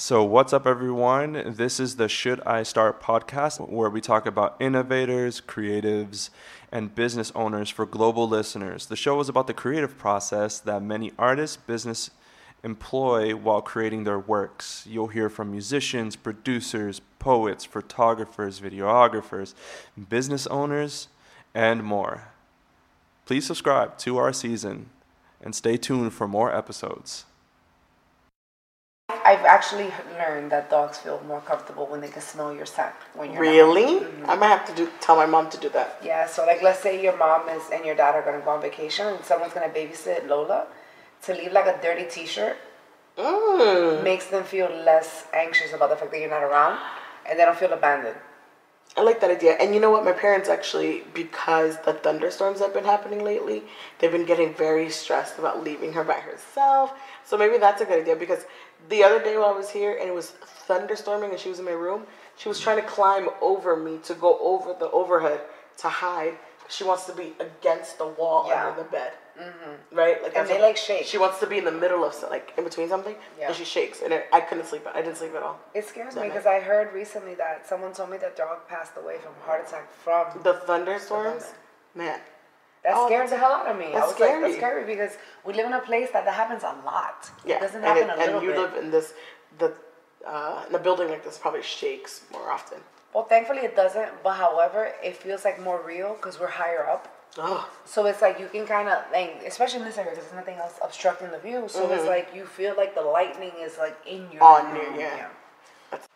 So, what's up, everyone? This is the Should I Start podcast, where we talk about innovators, creatives, and business owners for global listeners. The show is about the creative process that many artists, business employ while creating their works. You'll hear from musicians, producers, poets, photographers, videographers, business owners, and more. Please subscribe to our season and stay tuned for more episodes. Actually learned that dogs feel more comfortable when they can smell your scent when you're Really? I might have to do tell my mom to do that. Yeah, so like let's say your mom is and your dad are gonna go on vacation and someone's gonna babysit Lola, to leave like a dirty T-shirt Mm. makes them feel less anxious about the fact that you're not around, and they don't feel abandoned. I like that idea. And you know what? My parents actually, because the thunderstorms have been happening lately, they've been getting very stressed about leaving her by herself. So maybe that's a good idea because the other day when I was here and it was thunderstorming and she was in my room, she was trying to climb over me to go over the overhead to hide. She wants to be against the wall Yeah. under the bed. Mm-hmm. Right? Like And they, like, shake. She wants to be in the middle of like in between something, Yeah. and she shakes, and it, I couldn't sleep. I didn't sleep at all. It scares me because I heard recently that someone told me that dog passed away from heart attack from The thunderstorms, man. That Oh, scared the hell out of me. I that's was like, scary. that's scary because we live in a place that that happens a lot. Yeah, It doesn't and, happen it- a little and you bit. live in this the uh, in a building like this probably shakes more often. well, thankfully it doesn't. But however, it feels like more real because we're higher up. Oh, So it's like you can kind of like, especially in this area, because there's nothing else obstructing the view. So it's like you feel like the lightning is like in your Mm-hmm. On room. you, yeah.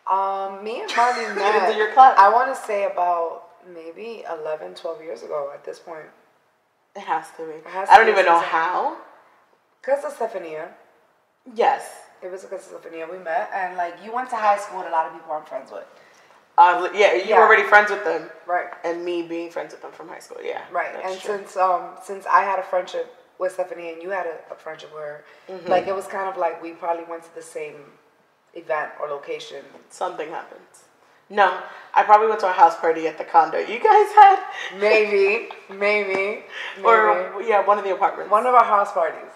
Um, me and Marley met. your. I want to say about maybe 11, 12 years ago at this point. It has to be. has I don't be even know how. Because of Stephania. Yes, It was because of Stephania we met. And like you went to high school with a lot of people I'm friends with. uh, yeah, you Yeah. were already friends with them, Right. and me being friends with them from high school. Yeah, Right, and true. since um since I had a friendship with Stephanie and you had a, a friendship with her, Mm-hmm. like it was kind of like we probably went to the same event or location. something happens. No, I probably went to a house party at the condo you guys had, Maybe, maybe, maybe. or yeah, one of the apartments. one of our house parties.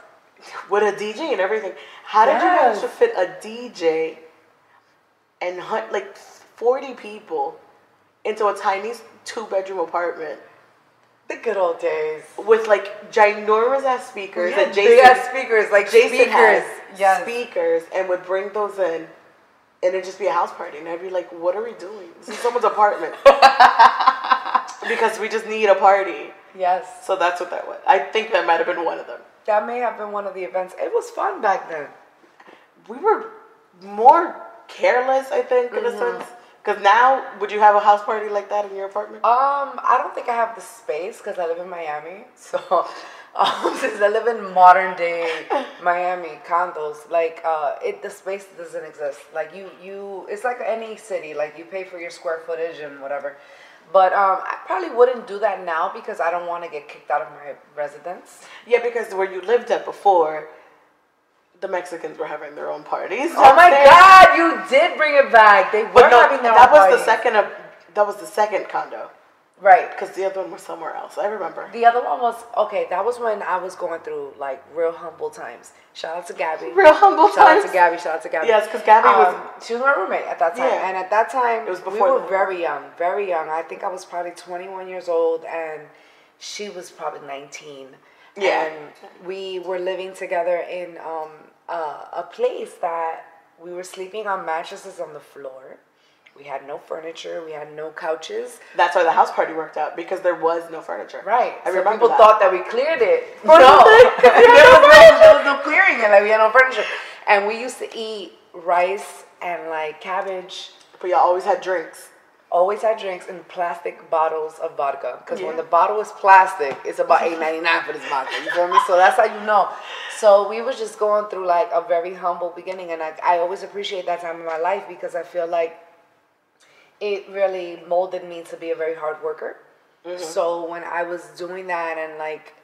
with a DJ and everything. How did you manage to fit a DJ and hunt like 40 people into a tiny two bedroom apartment The good old days. with like ginormous ass speakers Yeah, big ass speakers, like Jason speakers. has Yes. speakers and would bring those in and it'd just be a house party and I'd be like, what are we doing? This is someone's apartment. because we just need a party. Yes, So that's what that was. I think that might have been one of them. that may have been one of the events. It was fun back then. we were more careless, I think, in a mm-hmm. sense. Because now, would you have a house party like that in your apartment? Um, I don't think I have the space because I live in Miami. So, um, since I live in modern day Miami condos, like uh, it the space doesn't exist. Like you, you, it's like any city. Like you pay for your square footage and whatever. But um, I probably wouldn't do that now because I don't want to get kicked out of my residence. yeah, because where you lived at before, the Mexicans were having their own parties. Oh my downstairs. God, you did bring it back. They were But no, having their that own was parties. the second of that was the second condo right. because the other one was somewhere else. I remember. The other one was okay. That was when I was going through like real humble times. Shout out to Gabby. Real humble Shout out to Gabby. Shout out to Gabby. Yes, 'cause Gabby was- Um, she was my roommate at that time, Yeah. and at that time It was before we were very young, very young. I think I was probably 21 years old, and she was probably 19. Yeah. And we were living together in um, uh, a place that we were sleeping on mattresses on the floor. We had no furniture. We had no couches. That's why the house party worked out because there was no furniture. Right. I so remember people that. thought that we cleared it. No, there, was no, there was no clearing it. Like we had no furniture, and we used to eat rice and like cabbage. But y'all always had drinks. Always had drinks in plastic bottles of vodka. Because when the bottle is plastic, it's about eight ninety nine for this vodka. You feel me? So that's how you know. So we was just going through like a very humble beginning, and I, I always appreciate that time in my life because I feel like it really molded me to be a very hard worker. Mm-hmm. So when I was doing that and like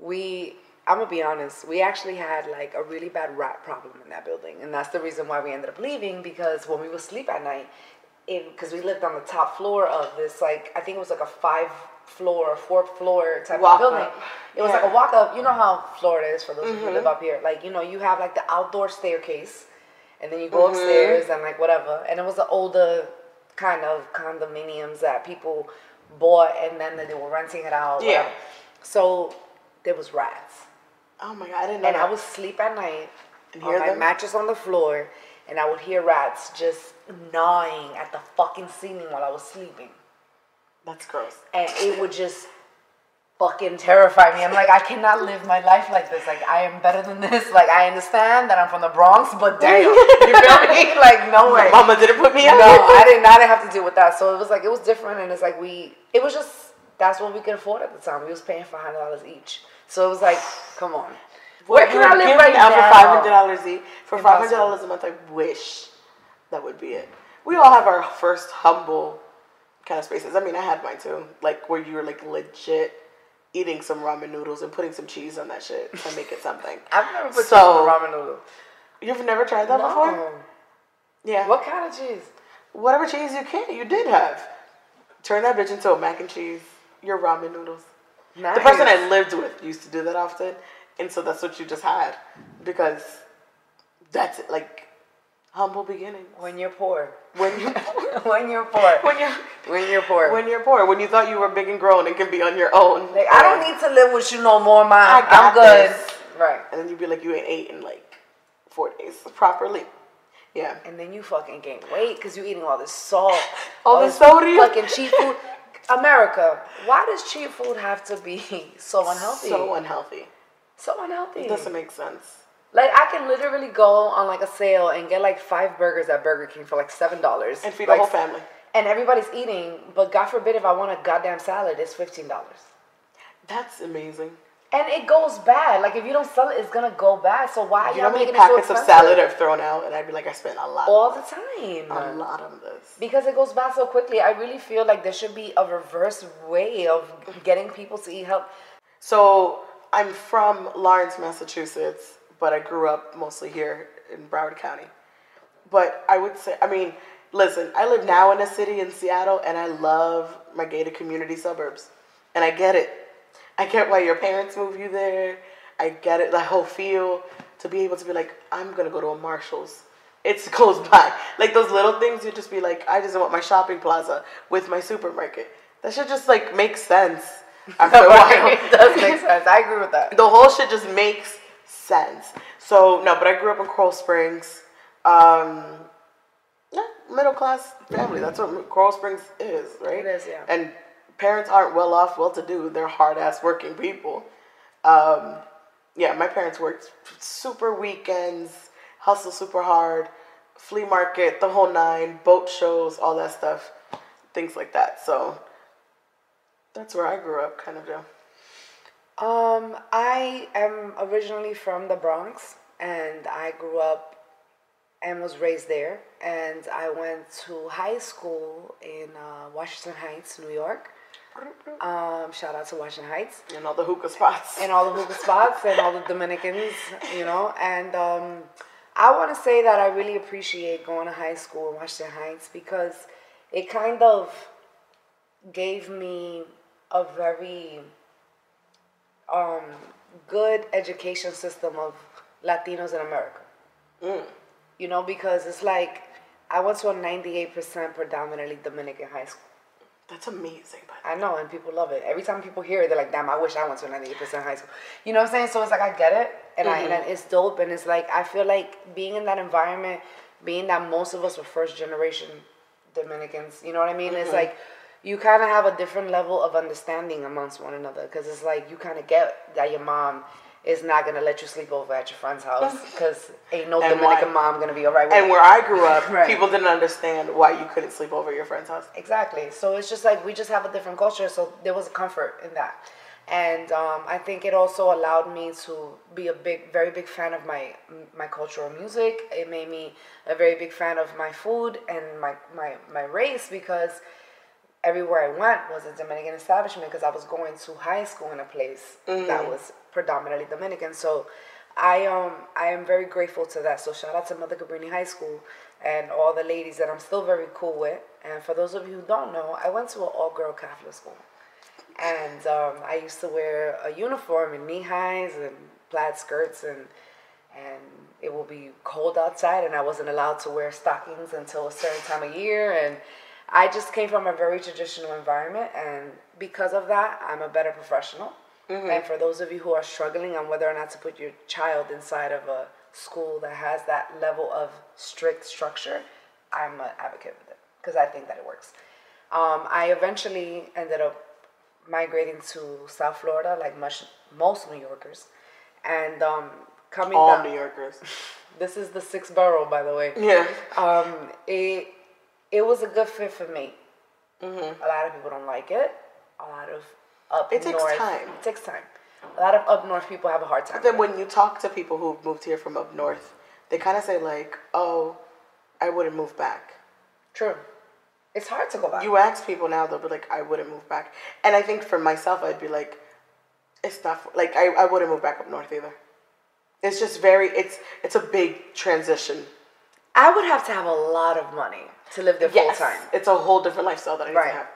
we I'm gonna be honest, we actually had like a really bad rat problem in that building. And that's the reason why we ended up leaving because when we would sleep at night, because we lived on the top floor of this like I think it was like a five floor or four floor type Walk of building. up. It was Yeah. like a walk up. You know how Florida is for those you who live mm-hmm. up here. Like, you know, you have like the outdoor staircase and then you go mm-hmm. upstairs and like whatever. And it was the older kind of condominiums that people bought and then they were renting it out. Yeah. whatever. So there was rats. Oh my god, I didn't know. And I would sleep at night And on my them? mattress on the floor, and I would hear rats just gnawing at the fucking ceiling while I was sleeping. That's gross. And it would just fucking terrify me. I'm like, I cannot live my life like this. Like, I am better than this. Like, I understand that I'm from the Bronx, but damn. You feel me? Like, no way. Mama didn't put me No, out. I didn't. I didn't have to deal with that. So it was like it was different, and it's like we. It was just that's what we could afford at the time. We was paying for hundred dollars each, so it was like, come on. Where can I live right now for five hundred dollars each? For five hundred dollars a month, I wish that would be it. We all have our first humble kind of spaces. I mean, I had mine too. Like where you were like legit eating some ramen noodles and putting some cheese on that shit to make it something. I've never put So- cheese on ramen noodle. You've never tried that before? Yeah. What kind of cheese? Whatever cheese you can, you did have. Turn that bitch into a mac and cheese. Your ramen noodles. Nice. The person I lived with used to do that often, and so that's what you just had because that's it, like humble beginnings. when you're poor. When you when you're poor. when you're When you're poor. when you're poor, when you thought you were big and grown and can be on your own. like I don't need to live with you no more, man. I I'm good. this. Right. And then you'd be like, you ain't ate in like four days properly. Yeah. And then you fucking gain weight because you're eating all this salt, All this sodium. fucking cheap food. America, why does cheap food have to be so unhealthy? So unhealthy. So unhealthy. It doesn't make sense. Like I can literally go on like a sale and get like five burgers at Burger King for like seven dollars And feed like, a whole family. And everybody's eating, but God forbid if I want a goddamn salad, it's fifteen dollars. That's amazing. And it goes bad. Like if you don't sell it, it's gonna go bad. So why You know how many it so packets of salad I've thrown out, and I'd be like, I spent a lot. all the time? a lot on this. because it goes bad so quickly. I really feel like there should be a reverse way of getting people to eat health. So I'm from Lawrence, Massachusetts, but I grew up mostly here in Broward County. But I would say, I mean, listen, I live now in a city in Seattle, and I love my gated community suburbs, and I get it. I get why your parents move you there. I get it, the whole feel to be able to be like, I'm gonna go to a Marshalls. It's close by. Like those little things, you just be like, I just want my shopping plaza with my supermarket. That should just like make sense after a while. it does make sense. I agree with that. the whole shit just makes sense. So no, but I grew up in Coral Springs. Um, yeah, middle class family. That's what Coral Springs is, right? It is, yeah. And parents aren't well off, well to do. They're hard ass working people. Um, yeah, my parents worked super weekends, hustle super hard, flea market, the whole nine, boat shows, all that stuff, things like that. So that's where I grew up, kind of. Joe. Um, I am originally from the Bronx, and I grew up and was raised there. And I went to high school in uh, Washington Heights, New York. Um, shout out to Washington Heights and all the hookah spots. and all the hookah spots and all the Dominicans, you know. And um, I want to say that I really appreciate going to high school in Washington Heights because it kind of gave me a very um, good education system of Latinos in America. Mm. You know, because it's like I went to a 98% predominantly Dominican high school. That's amazing. But I know, and people love it. Every time people hear it, they're like, "Damn, I wish I went to a ninety-eight percent high school." You know what I'm saying? So it's like I get it, and I and mm-hmm. it's dope, and it's like I feel like being in that environment, being that most of us were first generation Dominicans. You know what I mean? It's mm-hmm. like you kind of have a different level of understanding amongst one another because it's like you kind of get that your mom is not gonna let you sleep over at your friend's house because ain't no And Dominican why? mom gonna be alright and it. where I grew up, Right. people didn't understand why you couldn't sleep over at your friend's house. Exactly. So it's just like we just have a different culture. So there was a comfort in that. And um, I think it also allowed me to be a big, very big fan of my my cultural music. It made me a very big fan of my food and my my, my race because everywhere I went was a Dominican establishment because I was going to high school in a place that was predominantly Dominican. So I um I am very grateful to that. So shout out to Mother Cabrini High School and all the ladies that I'm still very cool with. And for those of you who don't know, I went to an all girl Catholic school. And um, I used to wear a uniform and knee highs and plaid skirts and and it will be cold outside, and I wasn't allowed to wear stockings until a certain time of year, and I just came from a very traditional environment, and because of that, I'm a better professional. And for those of you who are struggling on whether or not to put your child inside of a school that has that level of strict structure, I'm an advocate with it because I think that it works. Um, I eventually ended up migrating to South Florida, like much most New Yorkers, and um, coming All down. New Yorkers. This is the sixth borough, by the way. Yeah. Um, it it was a good fit for me. Mm-hmm. A lot of people don't like it. A lot of up It takes north. time. It takes time. A lot of up north people have a hard time. Then with it. when you talk to people who've moved here from up north, they kind of say like, "Oh, I wouldn't move back." True. It's hard to go back. You ask people now, they'll be like, "I wouldn't move back." And I think for myself, I'd be like, "It's not for, like I, I wouldn't move back up north either." It's just very it's it's a big transition. I would have to have a lot of money to live there Yes, full time. it's a whole different lifestyle that I need Right. to have.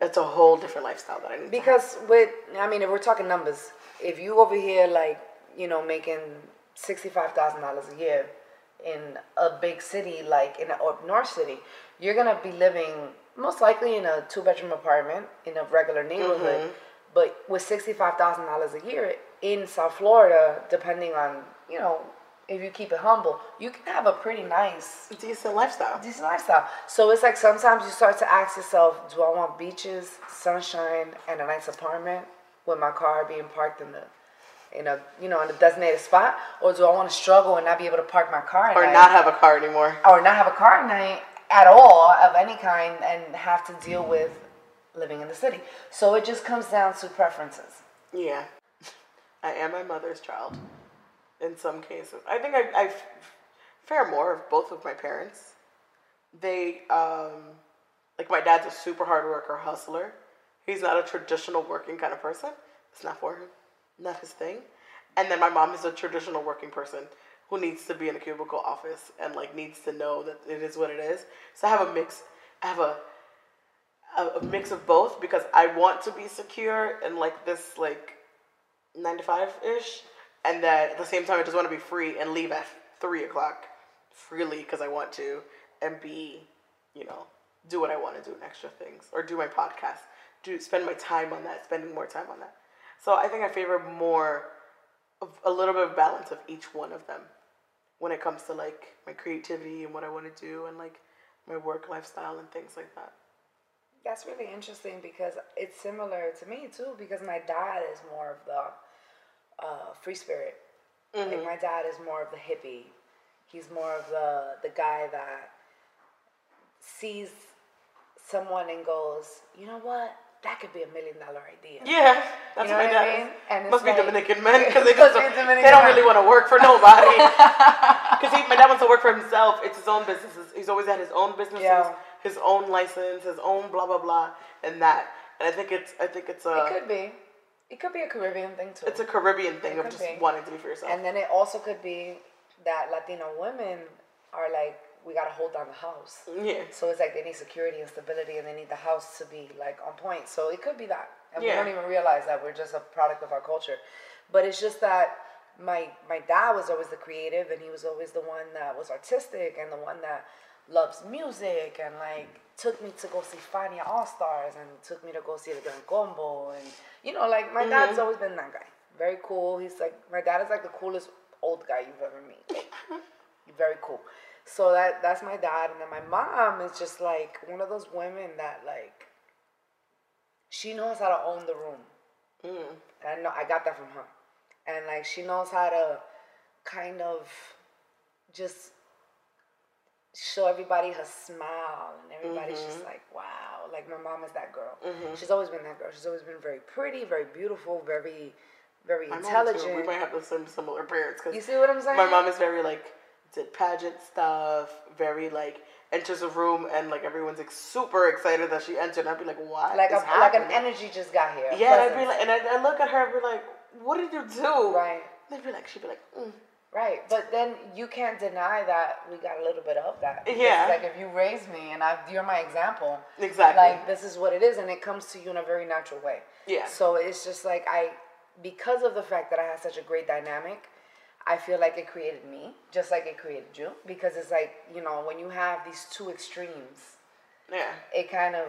It's a whole different lifestyle that I need to have. Because with, I mean, if we're talking numbers, if you over here like, you know, making sixty-five thousand dollars a year in a big city like in a, or North City, you're gonna be living most likely in a two-bedroom apartment in a regular neighborhood. Mm-hmm. But with sixty-five thousand dollars a year in South Florida, depending on you know, if you keep it humble, you can have a pretty nice decent lifestyle. decent lifestyle. So it's like sometimes you start to ask yourself, do I want beaches, sunshine, and a nice apartment with my car being parked in the in a you know in a designated spot, or do I want to struggle and not be able to park my car at Or night, not have a car anymore. or not have a car at night at all of any kind, and have to deal with living in the city? So it just comes down to preferences. Yeah. I am my mother's child in some cases. I think I, I fare more of both of my parents. They, um, like, my dad's a super hard worker, hustler. He's not a traditional working kind of person. It's not for him, not his thing. And then my mom is a traditional working person who needs to be in a cubicle office and, like, needs to know that it is what it is. So I have a mix. I have a a, a mix of both because I want to be secure and like this like nine to five ish, and that at the same time I just want to be free and leave at three o'clock freely because I want to and be, you know, do what I want to do and extra things or do my podcast, do spend my time on that, spending more time on that. So I think I favor more of a little bit of balance of each one of them when it comes to like my creativity and what I want to do and like my work lifestyle and things like that. That's really interesting because it's similar to me too. Because my dad is more of the uh, free spirit. Like my dad is more of the hippie. He's more of the the guy that sees someone and goes, you know what, that could be a million dollar idea. Yeah, that's You know what my what dad I mean? And it's Must be Dominican men because they, just be they don't really want to work for nobody. Because my dad wants to work for himself. It's his own businesses. He's always had his own businesses, Yeah. his own license, his own blah blah blah, and that. And I think it's I think it's a It could be. It could be a Caribbean thing too. it's a Caribbean thing of just be. wanting to be for yourself. And then it also could be that Latino women are like, we gotta hold down the house. yeah, So it's like they need security and stability, and they need the house to be like on point. So it could be that, and Yeah. we don't even realize that we're just a product of our culture. But it's just that my my dad was always the creative, and he was always the one that was artistic and the one that loves music and like took me to go see Fania All Stars and took me to go see the Gran Combo and you know like my dad's mm-hmm. always been that guy. Very cool. He's like my dad is like the coolest old guy you've ever met. Very cool. So that that's my dad, and then my mom is just like one of those women that like she knows how to own the room. Mm. And I know I got that from her, and like she knows how to kind of just show everybody her smile, and everybody's just like wow, like my mom is that girl. She's always been that girl. She's always been very pretty, very beautiful, very very My intelligent. We might have some similar parents because You see what I'm saying? my mom is very like did pageant stuff, very like enters a room and like everyone's like super excited that she entered. And I'd be like, what? like a, like an energy just got here. Yeah, and I'd be like, and I, I look at her and be like, what did you do? Right. They'd be like, she'd be like, mm. Right, but then you can't deny that we got a little bit of that. Because, Yeah. Like if you raise me and I, you're my example. Exactly. Like this is what it is, and it comes to you in a very natural way. Yeah. So it's just like I, because of the fact that I had such a great dynamic, I feel like it created me, just like it created you, because it's like you know when you have these two extremes, Yeah. it kind of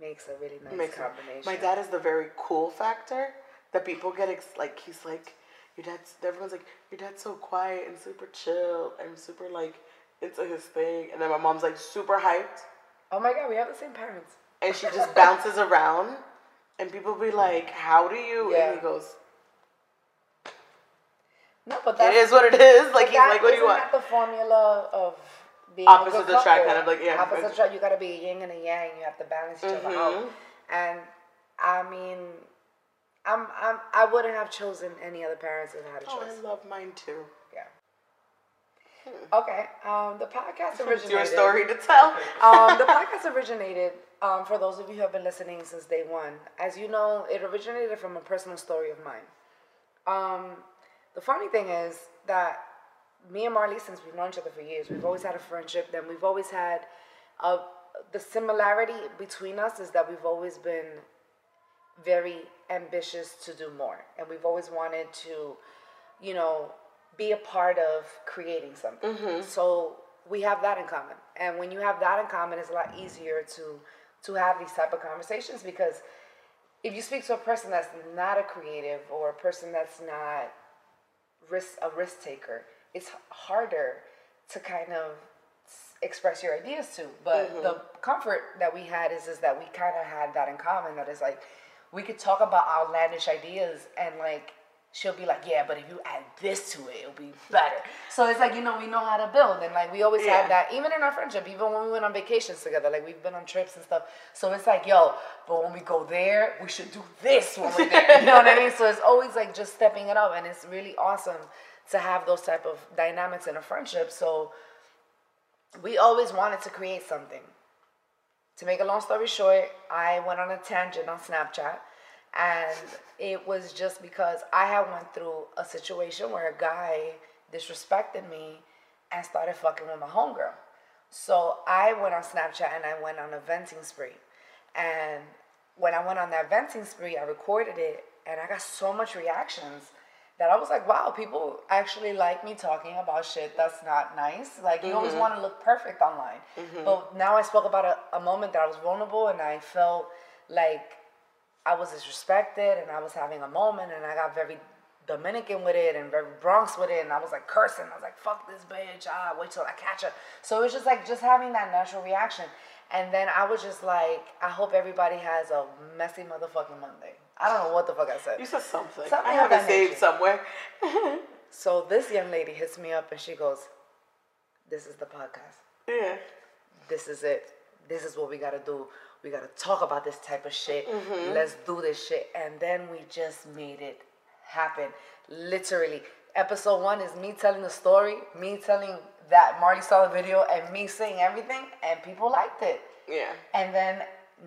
makes a really nice Makes it- combination. My dad is the very cool factor that people get ex- like. He's like, your dad's. Everyone's like, your dad's so quiet and super chill and super like into his thing. And then my mom's like super hyped, Oh my god, we have the same parents. and she just bounces around. And people be like, "How do you?" Yeah. And he goes, No, but "It that's what it is." Like he's like, "What do you want?" the formula of being good attract, couple? kind of like, yeah. Opposites track You gotta be a yin and a yang. You have to balance each other out. Mhm. And I mean, I'm, I'm I wouldn't have chosen any other parents if I had a Oh, choice. I love mine too. Yeah. Okay. Um, the podcast originated. your story to tell. um, the podcast originated, um, for those of you who have been listening since day one, as you know, it originated from a personal story of mine. Um, the funny thing is that me and Marley, since we've known each other for years, we've always had a friendship. Then we've always had a, the similarity between us is that we've always been very ambitious to do more, and we've always wanted to, you know, be a part of creating something. Mm-hmm. So we have that in common, and when you have that in common, it's a lot easier to to have these type of conversations because if you speak to a person that's not a creative or a person that's not risk a risk taker, it's harder to kind of express your ideas to. But mm-hmm. the comfort that we had is is that we kind of had that in common. That is like we could talk about outlandish ideas and like she'll be like, yeah, but if you add this to it, it'll be better. So it's like you know we know how to build and like we always Yeah. had that even in our friendship, even when we went on vacations together, like we've been on trips and stuff. So it's like yo, but when we go there, we should do this when we're there. You know what I mean? So it's always like just stepping it up, and it's really awesome to have those type of dynamics in a friendship. So we always wanted to create something. To make a long story short, I went on a tangent on Snapchat, and it was just because I had went through a situation where a guy disrespected me and started fucking with my homegirl. So I went on Snapchat and I went on a venting spree. And when I went on that venting spree, I recorded it and I got so much reactions that I was like, wow, people actually like me talking about shit that's not nice. Like, you always want to look perfect online. But now I spoke about a, a moment that I was vulnerable and I felt like I was disrespected and I was having a moment and I got very Dominican with it and very Bronx with it and I was like cursing. I was like, fuck this bitch. Ah, wait till I catch her. So it was just like just having that natural reaction. And then I was just like, I hope everybody has a messy motherfucking Monday. I don't know what the fuck I said. You said something. Something I have it saved somewhere. So this young lady hits me up and she goes, This is the podcast. yeah. This is it. This is what we gotta do. We gotta talk about this type of shit. Mm-hmm. Let's do this shit. And then we just made it happen. Literally. Episode one is me telling the story, me telling that Marty saw the video, and me saying everything, and people liked it. Yeah. And then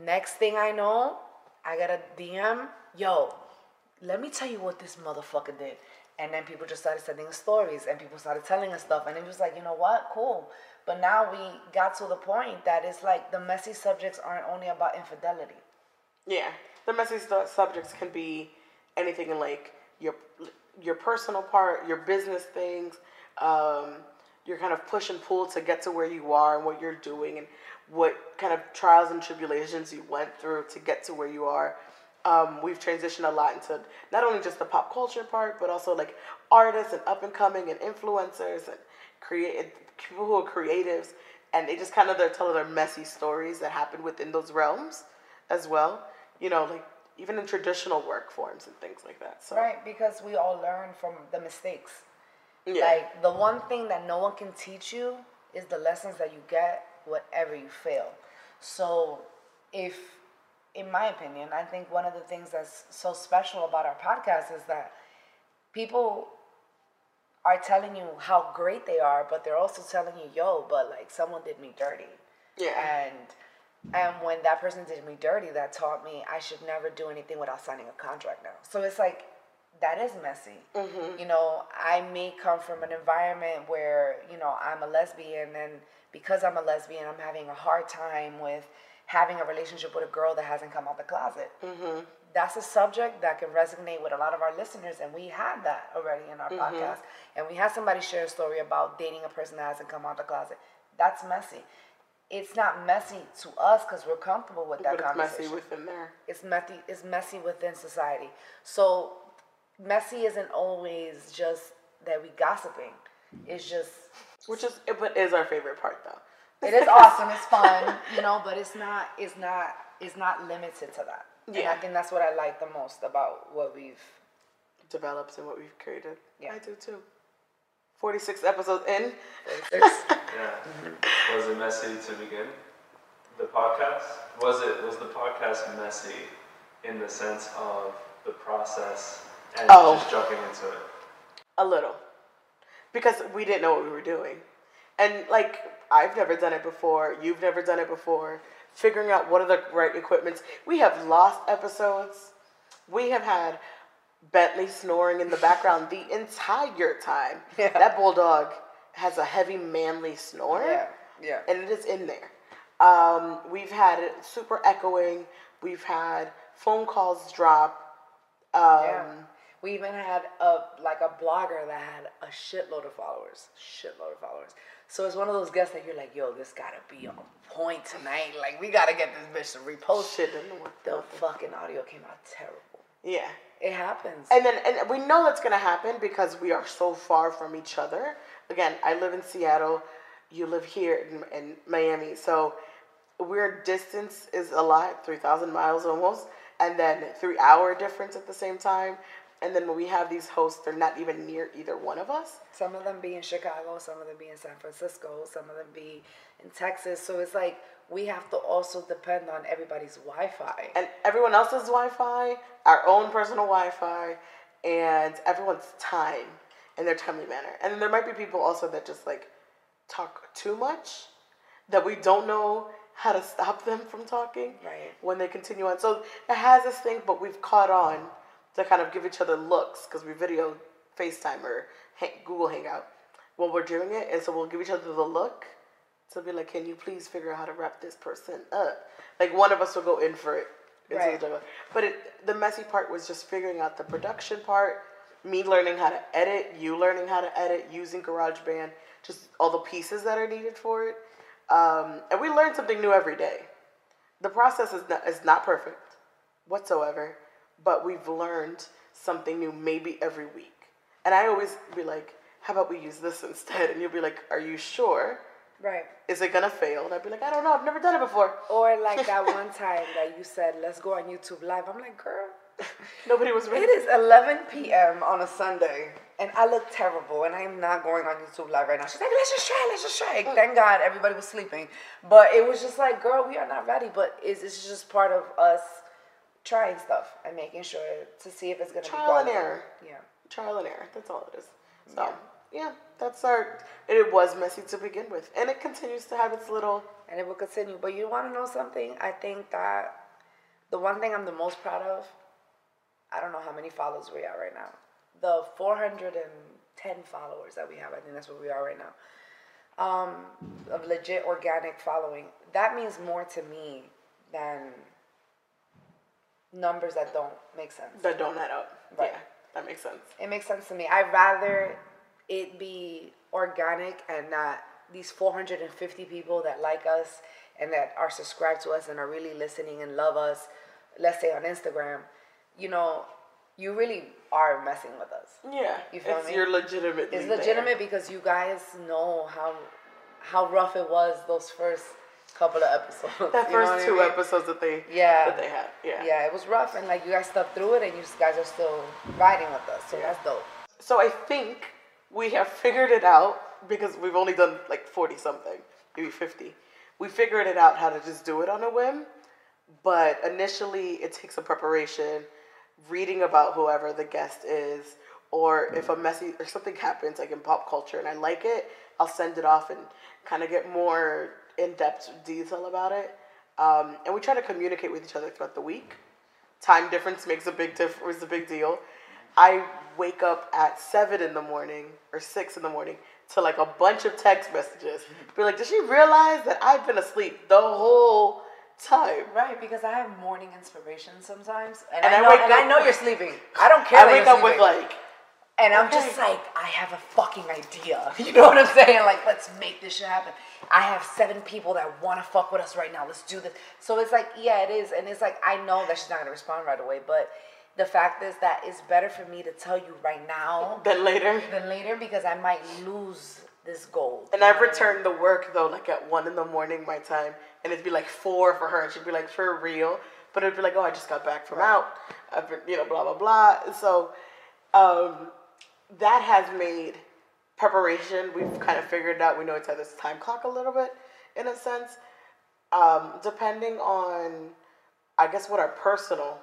next thing I know, I got a DM, yo, let me tell you what this motherfucker did. And then people just started sending us stories and people started telling us stuff. And it was like, you know what? Cool. But now we got to the point that it's like the messy subjects aren't only about infidelity. Yeah, the messy subjects can be anything in like your your personal part, your business things, um, your kind of push and pull to get to where you are and what you're doing, and what kind of trials and tribulations you went through to get to where you are. Um, we've transitioned a lot into not only just the pop culture part, but also like artists and up and coming and influencers and create people who are creatives, and they just kind of they're telling their messy stories that happen within those realms as well. You know, like even in traditional work forms and things like that. So Right? Because we all learn from the mistakes. yeah, Like the one thing that no one can teach you is the lessons that you get whatever you fail. So if in my opinion, I think one of the things that's so special about our podcast is that people are telling you how great they are, but they're also telling you, yo, but like someone did me dirty. yeah, And and when that person did me dirty, that taught me I should never do anything without signing a contract now. So it's like that is messy. Mm-hmm. You know, I may come from an environment where you know I'm a lesbian, and because I'm a lesbian, I'm having a hard time with having a relationship with a girl that hasn't come out the closet. Mm-hmm. That's a subject that can resonate with a lot of our listeners, and we had that already in our Mm-hmm. podcast. And we had somebody share a story about dating a person that hasn't come out the closet. That's messy. It's not messy to us because we're comfortable with that but it's conversation messy within there. it's messy it's messy within society so messy isn't always just that we gossiping it's just Which is, but is our favorite part though. It is awesome it's fun you know but it's not it's not it's not limited to that and Yeah. i think that's what i like the most about what we've developed and what we've created. Yeah. I do too. 46 episodes in. Yeah. Was it messy to begin? The podcast? Was it was the podcast messy in the sense of the process and Oh. just jumping into it? A little. Because we didn't know what we were doing. And like, I've never done it before. You've never done it before. Figuring out what are the right equipments. We have lost episodes. We have had Bentley snoring in the background the entire time. Yeah. That bulldog has a heavy, manly snore. yeah yeah and it is in there. Um, we've had it super echoing. We've had phone calls drop. Um, yeah we even had a like a blogger that had a shitload of followers shitload of followers so it's one of those guests that you're like yo this gotta be on point tonight like we gotta get this bitch to repost Shit the fucking audio came out terrible Yeah. it happens And then and we know that's gonna happen because we are so far from each other. Again, I live in Seattle. You live here in, in Miami. So we're distance is a lot, three thousand miles almost, and then three hour difference at the same time. And then when we have these hosts, they're not even near either one of us. some of them be in chicago some of them be in san francisco some of them be in texas so it's like we have to also depend on everybody's wi-fi and everyone else's Wi-Fi, our own personal Wi-Fi, and everyone's time in their timely manner. And then there might be people also that just like talk too much that we don't know how to stop them from talking Right. when they continue on. So it has this thing, but we've caught on to kind of give each other looks because we video FaceTime or Google Hangout when we're doing it, and so we'll give each other the look. To be like, can you please figure out how to wrap this person up? Like one of us will go in for it. Right. But it, the messy part was just figuring out the production part, me learning how to edit, you learning how to edit, using GarageBand, just all the pieces that are needed for it. Um, and we learn something new every day. The process is not, is not perfect whatsoever, but we've learned something new maybe every week. And I always be like, how about we use this instead? And you'll be like, are you sure? right Is it gonna fail? And I'd be like, I don't know, I've never done it before. or like that one time that you said let's go on youtube live i'm like girl Nobody was ready. It is 11 p.m. on a Sunday, and I look terrible, and I am not going on YouTube Live right now. She's like, let's just try, let's just try. Thank God everybody was sleeping. But it was just like, girl, we are not ready. But it's, it's just part of us trying stuff and making sure to see if it's going to be Trial and error. Yeah. Trial and error. That's all it is. So, yeah, that's our. It was messy to begin with, and it continues to have its little. And it will continue. But you want to know something? I think that the one thing I'm the most proud of, I don't know how many followers we are right now. The 410 followers that we have, I think that's what we are right now. Um, of legit organic following. That means more to me than numbers that don't make sense. That don't add up. Right. Yeah, that makes sense. It makes sense to me. I'd rather it be organic and not these 450 people that like us and that are subscribed to us and are really listening and love us, let's say on Instagram, you know, you really are messing with us. Yeah, You feel it's me? you're legitimate. It's there. legitimate because you guys know how how rough it was those first couple of episodes. That first what I two mean? episodes that they Yeah. that they had. Yeah. Yeah, it was rough and like you guys stuck through it and you guys are still riding with us. So that's dope. So I think we have figured it out because we've only done like 40 something, maybe 50. We figured it out how to just do it on a whim, but initially it takes some preparation, reading about whoever the guest is, or if a messy or something happens like in pop culture and I like it, I'll send it off and kind of get more in depth detail about it. Um, and we try to communicate with each other throughout the week. Time difference makes a big difference, it's a big deal. I wake up at seven in the morning or six in the morning to like a bunch of text messages. Be like, did she realize that I've been asleep the whole time. Right, because I have morning inspiration sometimes, and, And I, I know, wake and I know you're sleeping. I don't care. I wake up with like, And I'm Okay. just like, I have a fucking idea. You know what I'm saying? Like, let's make this shit happen. I have seven people that want to fuck with us right now. Let's do this. So it's like, yeah, it is. And it's like, I know that she's not going to respond right away. But the fact is that it's better for me to tell you right now than later. than later because I might lose this gold. And I've returned the work though, like at one in the morning my time, and it'd be like four for her, and she'd be like, for real. But it'd be like, oh, I just got back from out. I've been, you know, blah blah blah. So, um, that has made preparation. We've kind of figured out. We know each other's time clock a little bit, in a sense. Um, depending on, I guess, what our personal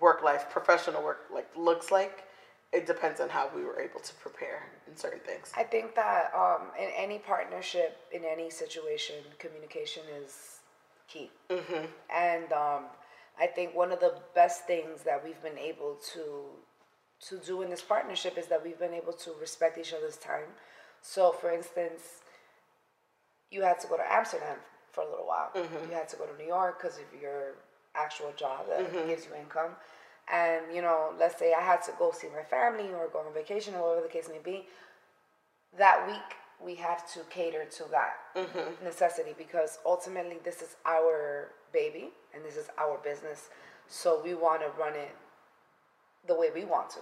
work life, professional work like looks like. It depends on how we were able to prepare in certain things. I think that um, in any partnership, in any situation, communication is key. Mm-hmm. And um, I think one of the best things that we've been able to to do in this partnership is that we've been able to respect each other's time. So, for instance, you had to go to Amsterdam for a little while. Mm-hmm. You had to go to New York because of your actual job that mm-hmm. gives you income. And, you know, let's say I had to go see my family or go on vacation or whatever the case may be. That week, we have to cater to that mm-hmm. necessity because ultimately this is our baby and this is our business. So we want to run it the way we want to.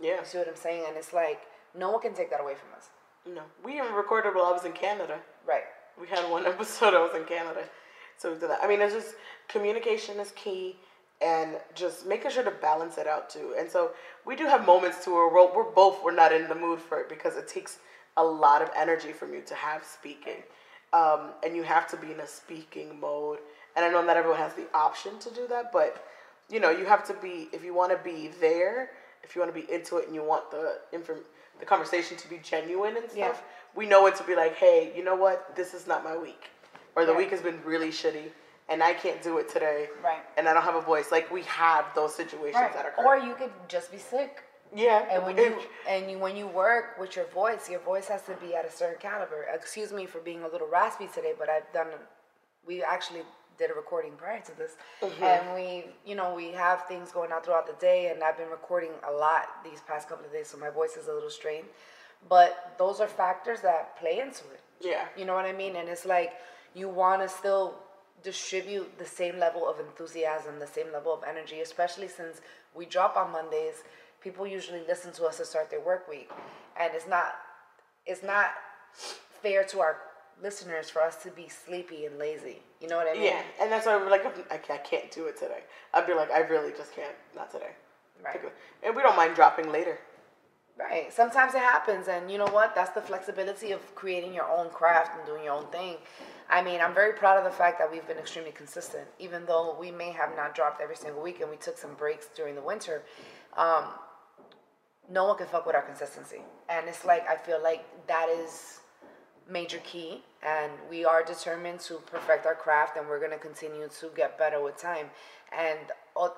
Yeah. You see what I'm saying? And it's like, no one can take that away from us. No, we even recorded while I was in Canada. Right. We had one episode I was in Canada, so we did that. I mean, it's just communication is key, and just making sure to balance it out too. And so we do have moments too where we're, we're both we're not in the mood for it because it takes a lot of energy from you to have speaking, um, and you have to be in a speaking mode. And I know not everyone has the option to do that, but you know you have to be if you want to be there, if you want to be into it, and you want the inform the conversation to be genuine and stuff. Yeah. We know it to be like, hey, you know what? This is not my week, or the Right. week has been really shitty, and I can't do it today. Right. And I don't have a voice. Like we have those situations Right. that occur. Or you could just be sick. yeah. And when you and you when you work with your voice, your voice has to be at a certain caliber. Excuse me for being a little raspy today, but I've done. We actually did a recording prior to this, mm-hmm. and we, you know, we have things going on throughout the day, and I've been recording a lot these past couple of days, so my voice is a little strained. But those are factors that play into it. Yeah. You know what I mean? And it's like you want to still distribute the same level of enthusiasm, the same level of energy, especially since we drop on Mondays. People usually listen to us to start their work week, and it's not it's not fair to our listeners for us to be sleepy and lazy. You know what I mean? yeah, and that's why we're like, I can't, do it today. I'd be like, I really just can't, not today. Right. And we don't mind dropping later. Right. Sometimes it happens, and you know what? That's the flexibility of creating your own craft and doing your own thing. I mean, I'm very proud of the fact that we've been extremely consistent, even though we may have not dropped every single week and we took some breaks during the winter. Um, no one can fuck with our consistency, and it's like I feel like that is major key, and we are determined to perfect our craft, and we're gonna continue to get better with time. And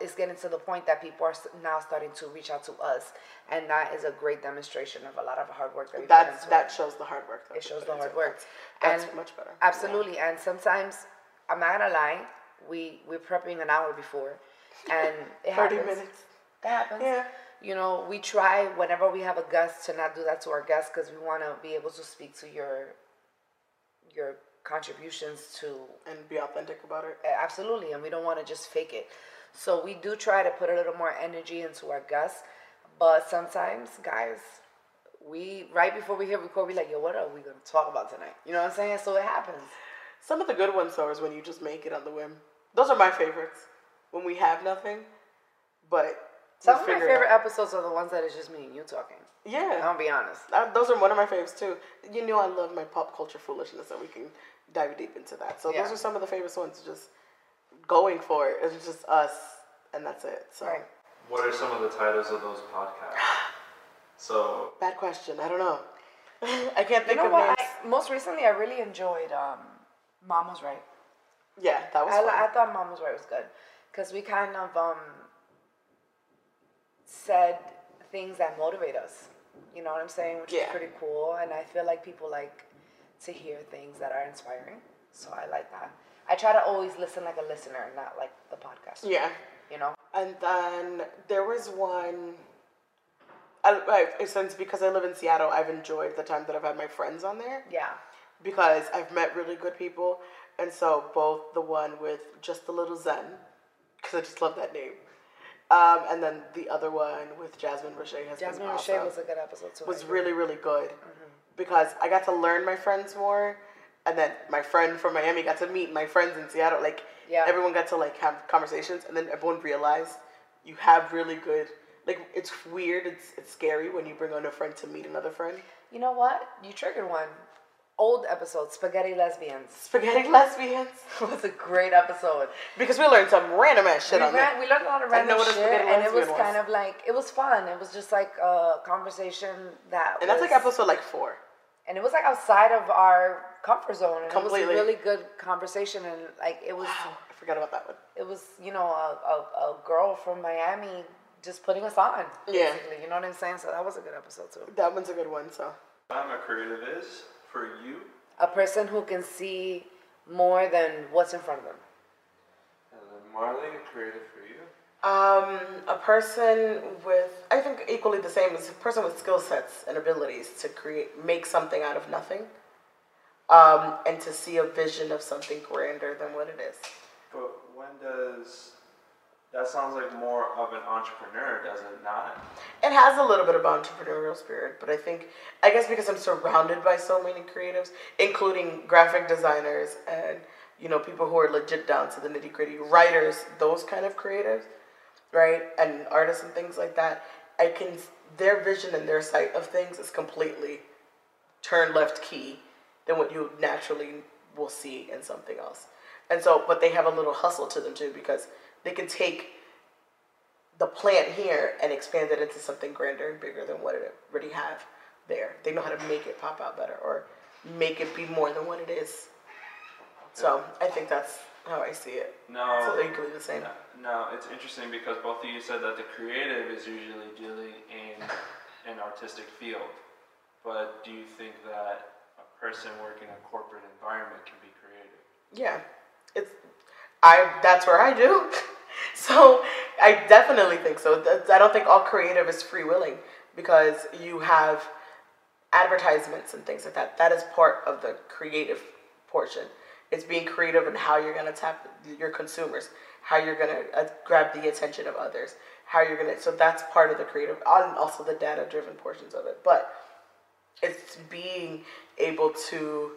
it's getting to the point that people are now starting to reach out to us, and that is a great demonstration of a lot of hard work that That's that it. shows the hard work. that It shows the hard work. That's, And much better. Absolutely, and sometimes I'm not gonna lie, we we're prepping an hour before, and it 30 happens. minutes. That happens. Yeah. You know, we try whenever we have a guest to not do that to our guests because we want to be able to speak to your your contributions to And be authentic about it. absolutely, and we don't want to just fake it. So we do try to put a little more energy into our guests, but sometimes, guys, we right before we hit record, we like, yo, what are we gonna talk about tonight? You know what I'm saying? So it happens. Some of the good ones though is when you just make it on the whim. Those are my favorites. When we have nothing, but Some of my favorite out. episodes are the ones that is just me and you talking. Yeah. I'll be honest. Uh, those are one of my faves too. You know I love my pop culture foolishness, and we can dive deep into that. So Yeah. those are some of the favorite ones. Just going for it. It's just us, and that's it. So Right. What are some of the titles of those podcasts? So bad question. I don't know. I can't You think know of what? I, most recently, I really enjoyed um, Mom Was Right. yeah, that was I, fun. I thought Mom Was Right was good because we kind of um, said things that motivate us. You know what I'm saying? Which Yeah. is pretty cool. And I feel like people like to hear things that are inspiring. So I like that. I try to always listen like a listener, not like the podcast. Yeah. You know. And then there was one. I, I, since because I live in Seattle, I've enjoyed the time that I've had my friends on there Yeah. because I've met really good people, and so both the one with just a little Zen, because I just love that name, um, and then the other one with Jasmine Roche has Jasmine been Roche awesome. was a good episode too. Was really really good because I got to learn my friends more, and then my friend from Miami got to meet my friends in Seattle. Like Yeah. everyone got to like have conversations, and then everyone realized you have really good. Like it's weird, it's it's scary when you bring on a friend to meet another friend. You know what? You triggered one. Old episode, Spaghetti Lesbians. Spaghetti lesbians, was a great episode. because we learned some random ass shit we, on ran, there. we learned a lot of I know random what shit, spaghetti and it was was. kind of like it was fun. It was just like a conversation that, And that's was, like episode like four. and it was like outside of our comfort zone. And Completely. it was a really good conversation, and like it was, Wow, I forgot about that one. it was you know a, a, a girl from Miami just putting us on. Yeah. Basically, you know what I'm saying? So that was a good episode too. That one's a good one. So I'm a creative is for you. A person who can see more than what's in front of them. And then Marley, creative for you. Um, a person with, I think equally the same as a person with skill sets and abilities to create, make something out of nothing, um, and to see a vision of something grander than what it is. But when does that sounds like more of an entrepreneur, does it not? It has a little bit of entrepreneurial spirit, but I think, I guess because I'm surrounded by so many creatives, including graphic designers and, you know, people who are legit down to the nitty gritty, writers, those kind of creatives, right? And artists and things like that. I can, their vision and their sight of things is completely turn left key than what you naturally will see in something else. And so, but they have a little hustle to them too because they can take the plant here and expand it into something grander and bigger than what it already have there. They know how to make it pop out better or make it be more than what it is. So I think that's how I see it. No. They're equally the same. No, no, it's interesting because both of you said that the creative is usually dealing in an artistic field. But do you think that a person working in a corporate environment can be creative? Yeah, it's I. That's where I do. So I definitely think so. I don't think all creative is free willing because you have advertisements and things like that. That is part of the creative portion. It's being creative in how you're gonna tap your consumers, how you're gonna uh, grab the attention of others, how you're gonna. So that's part of the creative, and also the data-driven portions of it. But it's being able to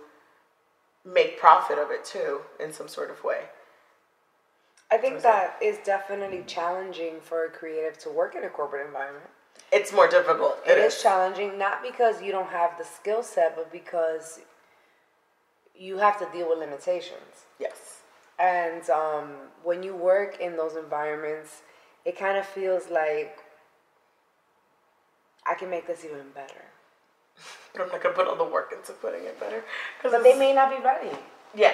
make profit of it too in some sort of way. I think that is definitely challenging for a creative to work in a corporate environment. It's more difficult. it is challenging, not because you don't have the skill set, but because you have to deal with limitations. Yes. And um, when you work in those environments, it kind of feels like I can make this even better. But I'm not gonna put all the work into putting it better. But they may not be ready. Yeah.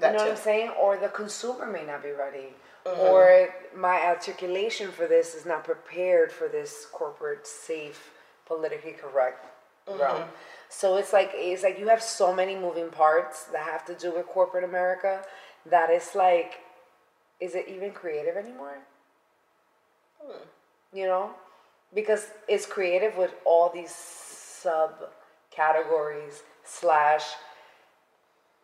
You That know what. I'm saying? Or the consumer may not be ready. Mm-hmm. Or my articulation for this is not prepared for this corporate, safe, politically correct Mm-hmm. realm. So it's like it's like you have so many moving parts that have to do with corporate America that it's like, is it even creative anymore? Hmm. You know? Because it's creative with all these subcategories slash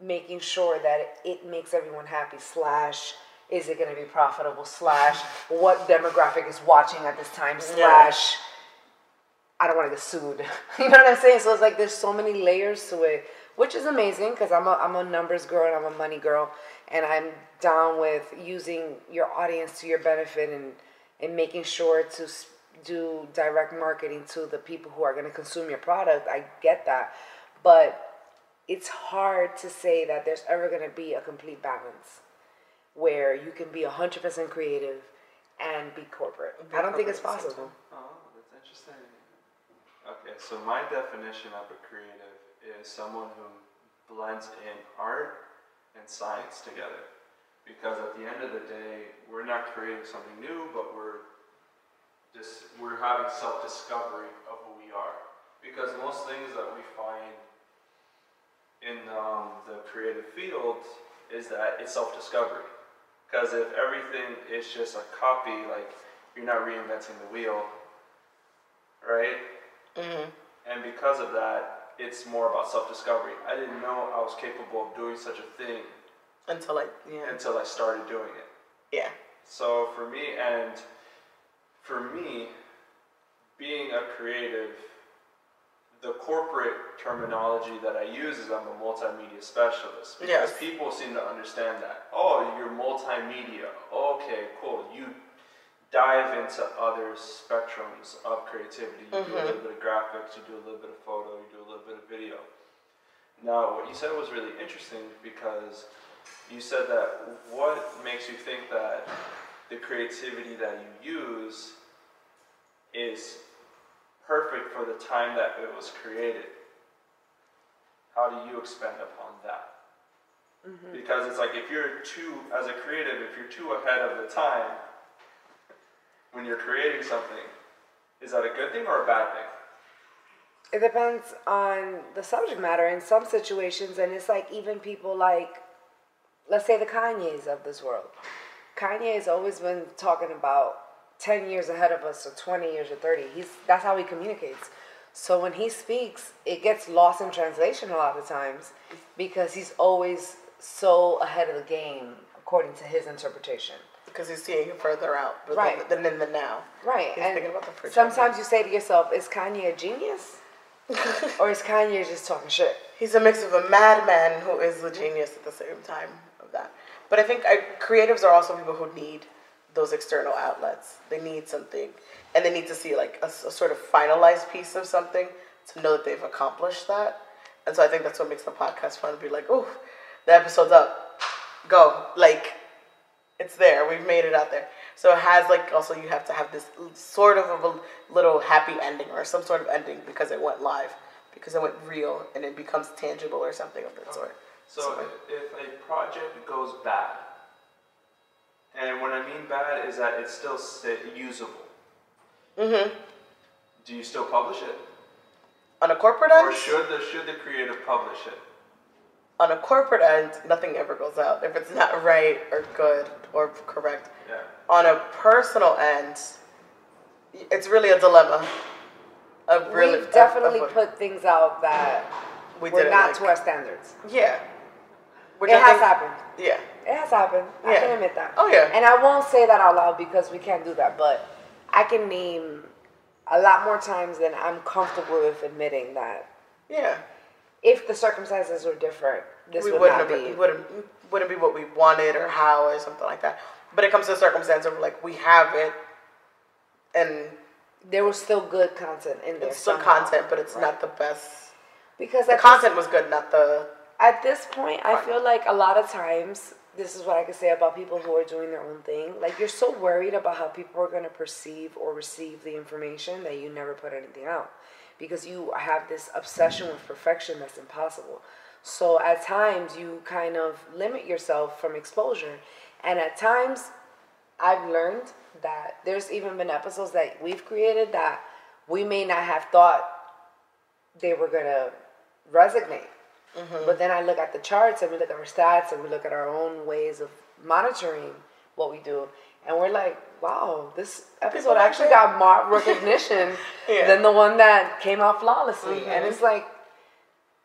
making sure that it makes everyone happy slash is it going to be profitable slash what demographic is watching at this time slash i don't want to get sued. You know what i'm saying? So it's like there's so many layers to it which is amazing because I'm a, I'm a numbers girl and i'm a money girl and i'm down with using your audience to your benefit and and making sure to do direct marketing to the people who are going to consume your product. I get that. But it's hard to say that there's ever going to be a complete balance where you can be 100% creative and be corporate. I don't think it's corporate at the same possible. Oh, that's interesting. Okay, so my definition of a creative is someone who blends in art and science together. Because at the end of the day, we're not creating something new, but we're just we're having self-discovery of who we are. Because most things that we find in um, the creative field is that it's self discovery. Because if everything is just a copy, like you're not reinventing the wheel, right? Mm-hmm. And because of that, it's more about self discovery. I didn't know I was capable of doing such a thing Until I yeah. until I started doing it. Yeah. So for me, and for me, being a creative, the corporate terminology that I use is I'm a multimedia specialist because Yes. people seem to understand that. Oh, you're multimedia. Okay, cool. You dive into other spectrums of creativity. You do a mm-hmm. little bit of graphics, you do a little bit of photo, you do a little bit of video. Now, what you said was really interesting because you said that what makes you think that the creativity that you use is perfect for the time that it was created. How do you expand upon that? Mm-hmm. Because it's like if you're too, as a creative, if you're too ahead of the time when you're creating something, is that a good thing or a bad thing? It depends on the subject matter in some situations, and it's like even people like, let's say the Kanyes of this world. Kanye has always been talking about 10 years ahead of us, or 20 years, or 30. He's That's how he communicates. So when he speaks, it gets lost in translation a lot of times because he's always so ahead of the game according to his interpretation. Because he's seeing further out, but Right. than, in the now. Right. He's and thinking about the future. sometimes you say to yourself, is Kanye a genius? or is Kanye just talking shit? He's a mix of a madman who is a genius at the same time of that. But I think I, creatives are also people who need those external outlets. They need something, and they need to see like a sort of finalized piece of something to know that they've accomplished that. And so I think that's what makes the podcast fun. To be like, oh, the episode's up, go! Like, it's there. We've made it out there. So it has like also you have to have this sort of a little happy ending or some sort of ending because it went live, because it went real and it becomes tangible or something of that sort. So if, if a project goes bad, and what I mean bad is that it's still usable. Mm-hmm. Do you still publish it, On a corporate end? or end, should the should the creative publish it? on a corporate end, nothing ever goes out if it's not right or good or correct. Yeah. On a personal end, it's really a dilemma. A really, We've definitely of- of- put things out that we were didn't not like. to our standards. Yeah. Which it I has think- happened. Yeah. It has happened. I can admit that. Oh, yeah. And I won't say that out loud because we can't do that, but I can name a lot more times than I'm comfortable with admitting that Yeah. if the circumstances were different, this we would wouldn't not have, be. wouldn't wouldn't be what we wanted or how or something like that. But it comes to a circumstance of like we have it, and There was still good content in there. it's still somehow. content, but it's not the best. because The content was good, not the. At this point, I feel like a lot of times, this is what I can say about people who are doing their own thing. Like, you're so worried about how people are going to perceive or receive the information that you never put anything out because you have this obsession with perfection that's impossible. So, at times, you kind of limit yourself from exposure. And at times, I've learned that there's even been episodes that we've created that we may not have thought they were gonna resonate. Mm-hmm. But then I look at the charts and we look at our stats and we look at our own ways of monitoring what we do, and we're like, wow, this episode like actually got more recognition Yeah. than the one that came out flawlessly. And mm-hmm. it's like,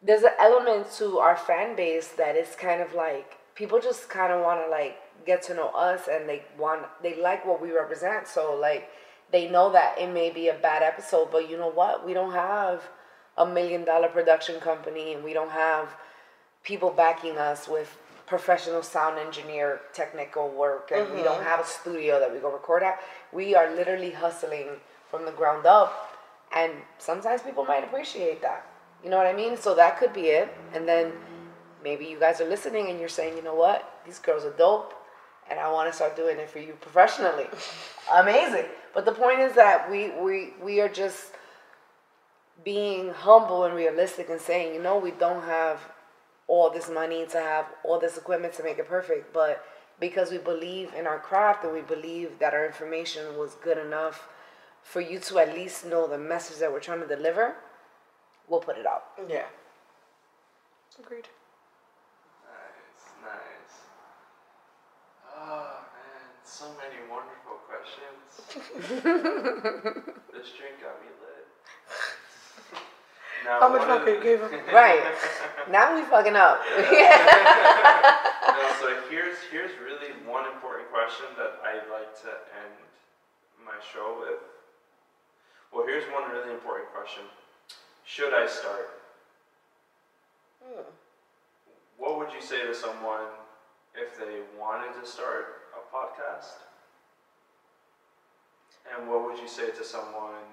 there's an element to our fan base that is kind of like people just kind of want to like get to know us and they want they like what we represent. So like they know that it may be a bad episode but you know what? We don't have a million dollar production company and we don't have people backing us with professional sound engineer technical work and we don't mm-hmm. have a studio that we go record at. We are literally hustling from the ground up and sometimes people might appreciate that. You know what i mean? So that could be it. And then maybe you guys are listening and you're saying you know what? These girls are dope and i want to start doing it for you professionally. Amazing. But the point is that we we we are just being humble and realistic and saying, you know, we don't have all this money to have all this equipment to make it perfect, but because we believe in our craft and we believe that our information was good enough for you to at least know the message that we're trying to deliver, we'll put it out. Yeah. Agreed. Nice, nice. Ah, man, so many wonderful questions. this drink got me lit. Now, How much one of you the- gave him? Right. Now we fucking up. No, so here's here's really one important question that I'd like to end my show with. Well, here's one really important question. Should I start? Hmm. What would you say to someone if they wanted to start a podcast? And what would you say to someone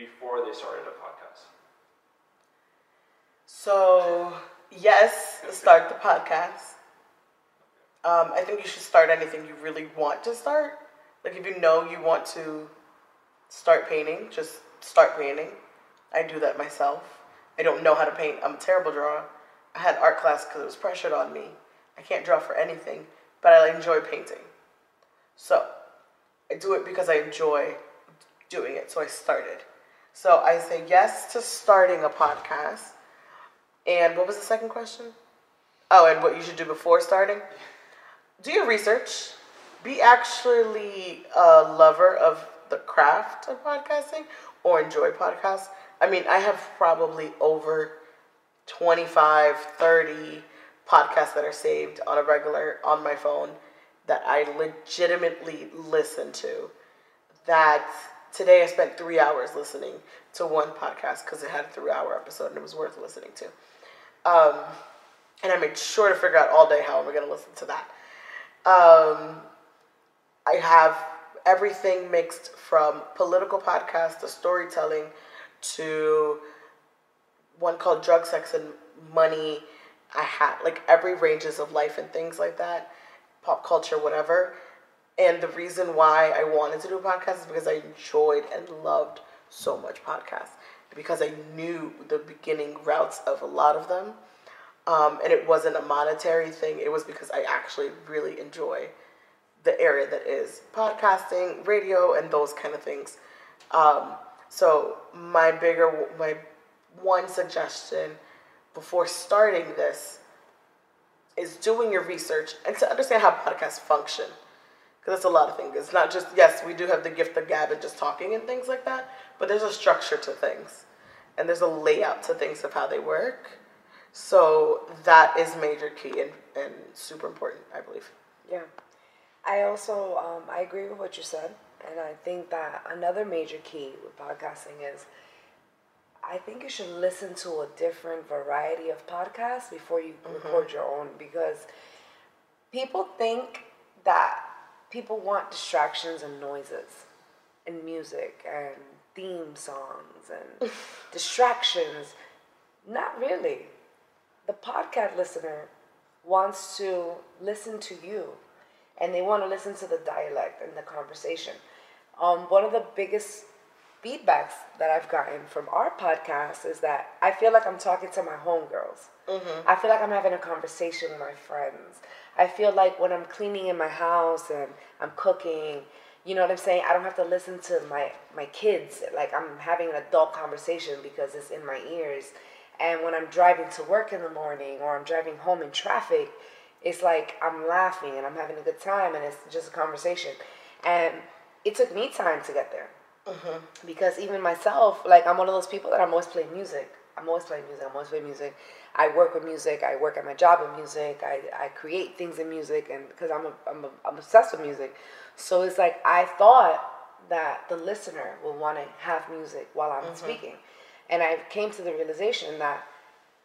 before they started a podcast? So, yes, start the podcast. Um, I think you should start anything you really want to start. Like, if you know you want to start painting, just start painting. I do that myself. I don't know how to paint. I'm a terrible drawer. I had art class because it was pressured on me. I can't draw for anything, but I enjoy painting. So, I do it because I enjoy doing it. So, I started. So, I say yes to starting a podcast. And what was the second question? Oh, and what you should do before starting? Do your research. Be actually a lover of the craft of podcasting or enjoy podcasts. I mean, I have probably over 25, 30 podcasts that are saved on a regular on my phone that I legitimately listen to. That today I spent three hours listening to one podcast because it had a three hour episode and it was worth listening to. Um, and I made sure to figure out all day how am I going to listen to that. Um, I have everything mixed from political podcasts to storytelling to one called Drug, Sex, and Money. I had like every ranges of life and things like that, pop culture, whatever. And the reason why I wanted to do a podcast is because I enjoyed and loved so much podcasts because I knew the beginning routes of a lot of them. Um, and it wasn't a monetary thing, it was because I actually really enjoy the area that is podcasting, radio, and those kind of things. Um, so, my bigger, my one suggestion before starting this is doing your research and to understand how podcasts function. Because it's a lot of things. It's not just, yes, we do have the gift of gab and just talking and things like that, but there's a structure to things. And there's a layout to things of how they work. So that is major key and, and super important, I believe. Yeah. I also um, I agree with what you said, and I think that another major key with podcasting is I think you should listen to a different variety of podcasts before you record your own because people think that people want distractions and noises and music and theme songs and distractions. Not really. The podcast listener wants to listen to you and they want to listen to the dialect and the conversation. Um, one of the biggest feedbacks that I've gotten from our podcast is that I feel like I'm talking to my homegirls. Mm-hmm. I feel like I'm having a conversation with my friends. I feel like when I'm cleaning in my house and I'm cooking, you know what I'm saying? I don't have to listen to my, my kids. Like I'm having an adult conversation because it's in my ears. And when I'm driving to work in the morning or I'm driving home in traffic, it's like I'm laughing and I'm having a good time and it's just a conversation. And it took me time to get there. Uh-huh. Because even myself, like I'm one of those people that I'm always playing music. I'm always playing music. I'm always playing music. I work with music. I work at my job with music. I, I create things in music, and because I'm a, I'm, a, I'm obsessed with music, so it's like I thought that the listener will want to have music while I'm uh-huh. speaking, and I came to the realization that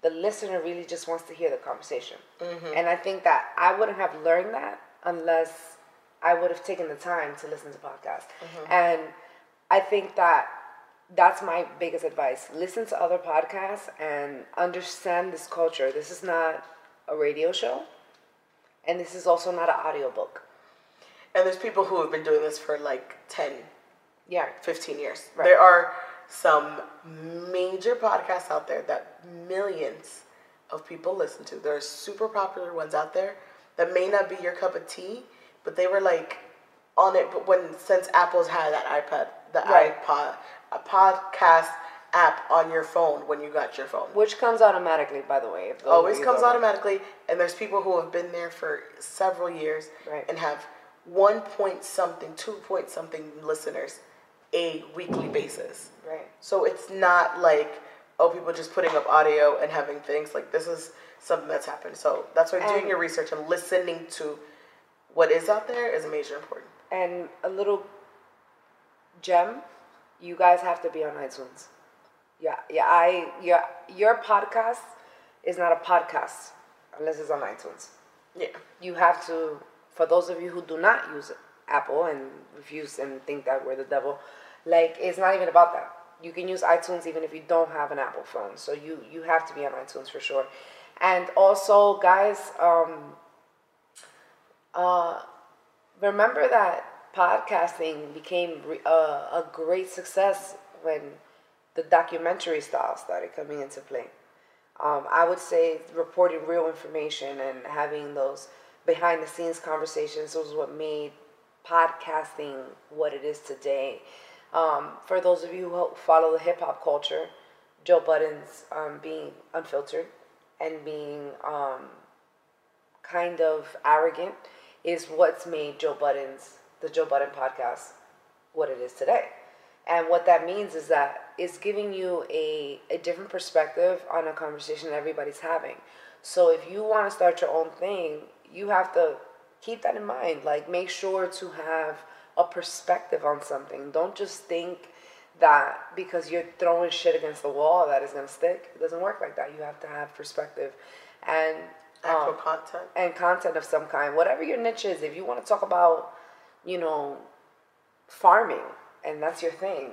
the listener really just wants to hear the conversation, mm-hmm. and I think that I wouldn't have learned that unless I would have taken the time to listen to podcasts, mm-hmm. and I think that that's my biggest advice. Listen to other podcasts and understand this culture. This is not a radio show, and this is also not an audiobook. And there's people who have been doing this for like 10, Yeah. 15 years. Right. There are some major podcasts out there that millions of people listen to. There are super popular ones out there that may not be your cup of tea, but they were like on it. But when since Apple's had that iPad, the Right. iPod, a podcast app on your phone when you got your phone. Which comes automatically, by the way. Always comes automatically, and there's people who have been there for several years Right. and have one point something, two point something listeners a weekly basis. Right. So it's not like oh people just putting up audio and having things like this is something that's happened. So that's why doing your research and listening to what is out there is major important. And a little gem, you guys have to be on iTunes. Yeah, yeah. I your your podcast is not a podcast unless it's on iTunes. Yeah. You have to. For those of you who do not use Apple and refuse and think that we're the devil, like it's not even about that. You can use iTunes even if you don't have an Apple phone. So you you have to be on iTunes for sure. And also, guys, um, uh, remember that podcasting became uh, a great success when the documentary style started coming into play. Um, I would say reporting real information and having those behind the scenes conversations was what made podcasting what it is today. Um, for those of you who follow the hip hop culture, Joe Budden's um, being unfiltered and being um, kind of arrogant is what's made Joe Budden's the Joe Budden podcast what it is today. And what that means is that it's giving you a, a different perspective on a conversation everybody's having. So if you want to start your own thing, you have to keep that in mind. Like make sure to have a perspective on something. Don't just think that because you're throwing shit against the wall that is gonna stick. It doesn't work like that. You have to have perspective and Actual um, content. and content of some kind. Whatever your niche is, if you want to talk about, you know, farming and that's your thing,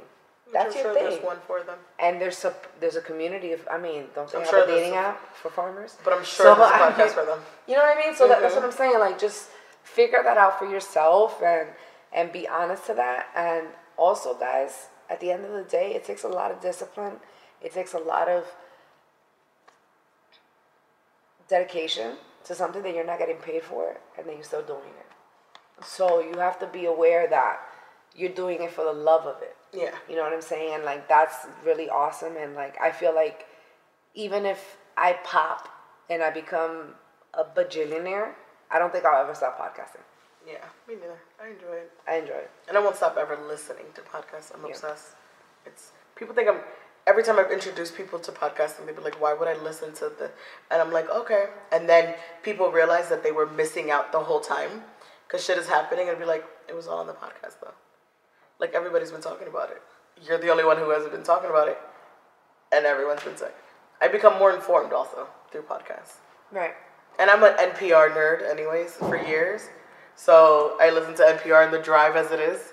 that's I'm your sure thing. there's one for them. And there's a there's a community of I mean, don't they I'm have sure a dating app for farmers? But I'm sure there's a I podcast mean, for them. You know what I mean? So that, that's what mm-hmm. I'm saying. Like just figure that out for yourself and and be honest to that. And also, guys, at the end of the day, it takes a lot of discipline. It takes a lot of dedication to something that you're not getting paid for, and then you're still doing it. So you have to be aware that you're doing it for the love of it. Yeah. You know what I'm saying? And like that's really awesome. And like I feel like even if I pop and I become a bajillionaire, I don't think I'll ever stop podcasting. Yeah. Me neither. I enjoy it. I enjoy it. And I won't stop ever listening to podcasts. I'm Yeah. obsessed. It's people think I'm every time I've introduced people to podcasting, they'd be like, "Why would I listen to the?" And I'm like, "Okay." And then people realize that they were missing out the whole time because shit is happening, and be like, "It was all on the podcast, though." Like everybody's been talking about it. You're the only one who hasn't been talking about it, and everyone's been sick. I become more informed also through podcasts. Right. And I'm an NPR nerd, anyways, for years. So I listen to NPR in the drive as it is.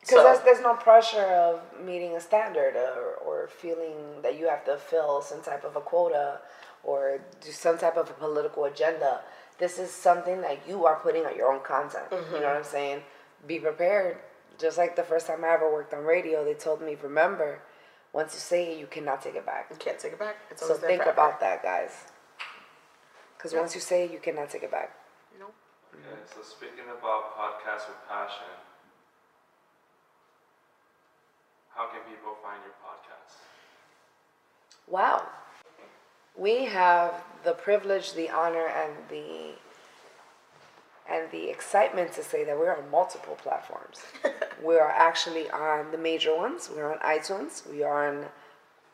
Because So- there's, there's no pressure of meeting a standard or, or feeling that you have to fill some type of a quota or do some type of a political agenda. This is something that you are putting on your own content. You know mm-hmm. what I'm saying? Be prepared. Just like the first time I ever worked on radio, they told me, remember, once you say it, you cannot take it back. You can't take it back. It's So there think forever. about that, guys. Because once you say it, you cannot take it back. You know? Okay, so speaking about podcasts with passion, how can people find your podcast? Wow. We have the privilege, the honor, and the and the excitement to say that we're on multiple platforms. we are actually on the major ones. We're on iTunes. We are on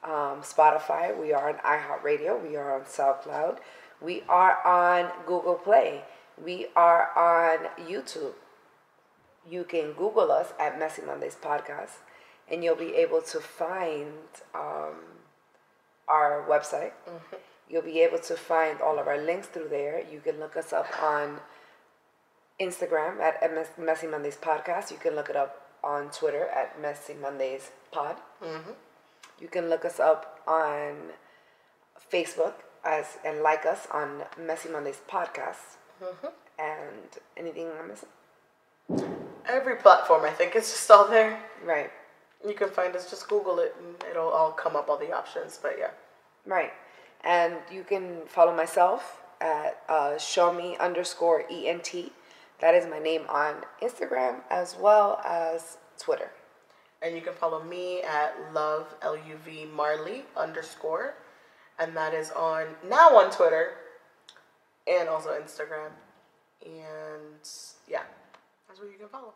um, Spotify. We are on iHeartRadio. We are on SoundCloud. We are on Google Play. We are on YouTube. You can Google us at Messy Mondays Podcast, and you'll be able to find um, our website. Mm-hmm. You'll be able to find all of our links through there. You can look us up on Instagram at MS Messy Mondays Podcast. You can look it up on Twitter at Messy Mondays Pod. Mm-hmm. You can look us up on Facebook as and like us on Messy Mondays Podcast. Mm-hmm. And anything I'm missing? Every platform, I think, it's just all there. Right, You can find us. Just Google it, and it'll all come up all the options. But yeah, right. And you can follow myself at uh, show me underscore ENT. That is my name on Instagram as well as Twitter. And you can follow me at love L U V Marley underscore, and that is on now on Twitter, and also Instagram, and yeah, that's where you can follow.